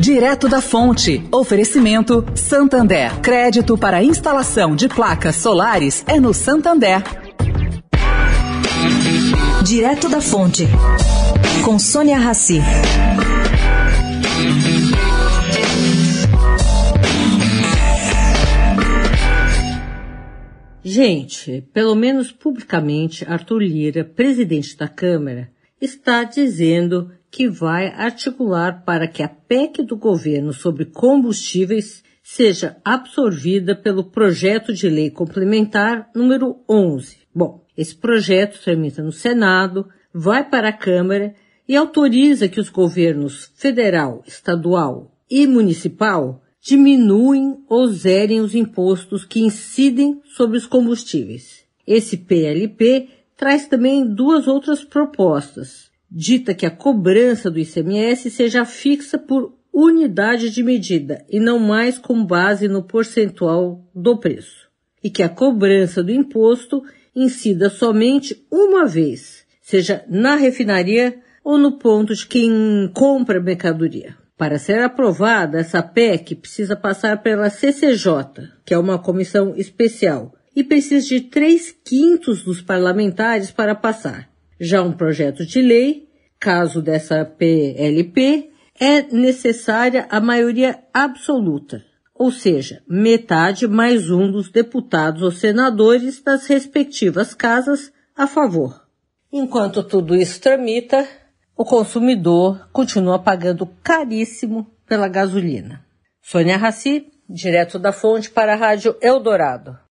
Direto da Fonte. Oferecimento Santander. Crédito para instalação de placas solares é no Santander. Direto da Fonte. Com Sônia Rassi. Gente, pelo menos publicamente, Arthur Lira, presidente da Câmara, está dizendo que vai articular para que a PEC do governo sobre combustíveis seja absorvida pelo projeto de lei complementar número 11. Bom, esse projeto tramita no Senado, vai para a Câmara e autoriza que os governos federal, estadual e municipal diminuem ou zerem os impostos que incidem sobre os combustíveis. Esse PLP traz também duas outras propostas dita que a cobrança do ICMS seja fixa por unidade de medida e não mais com base no percentual do preço, e que a cobrança do imposto incida somente uma vez, seja na refinaria ou no ponto de quem compra mercadoria. Para ser aprovada, essa PEC precisa passar pela CCJ, que é uma comissão especial, e precisa de três quintos dos parlamentares para passar. Já um projeto de lei, caso dessa PLP, é necessária a maioria absoluta, ou seja, metade mais um dos deputados ou senadores das respectivas casas a favor. Enquanto tudo isso tramita, o consumidor continua pagando caríssimo pela gasolina. Sônia Raci, direto da fonte para a Rádio Eldorado.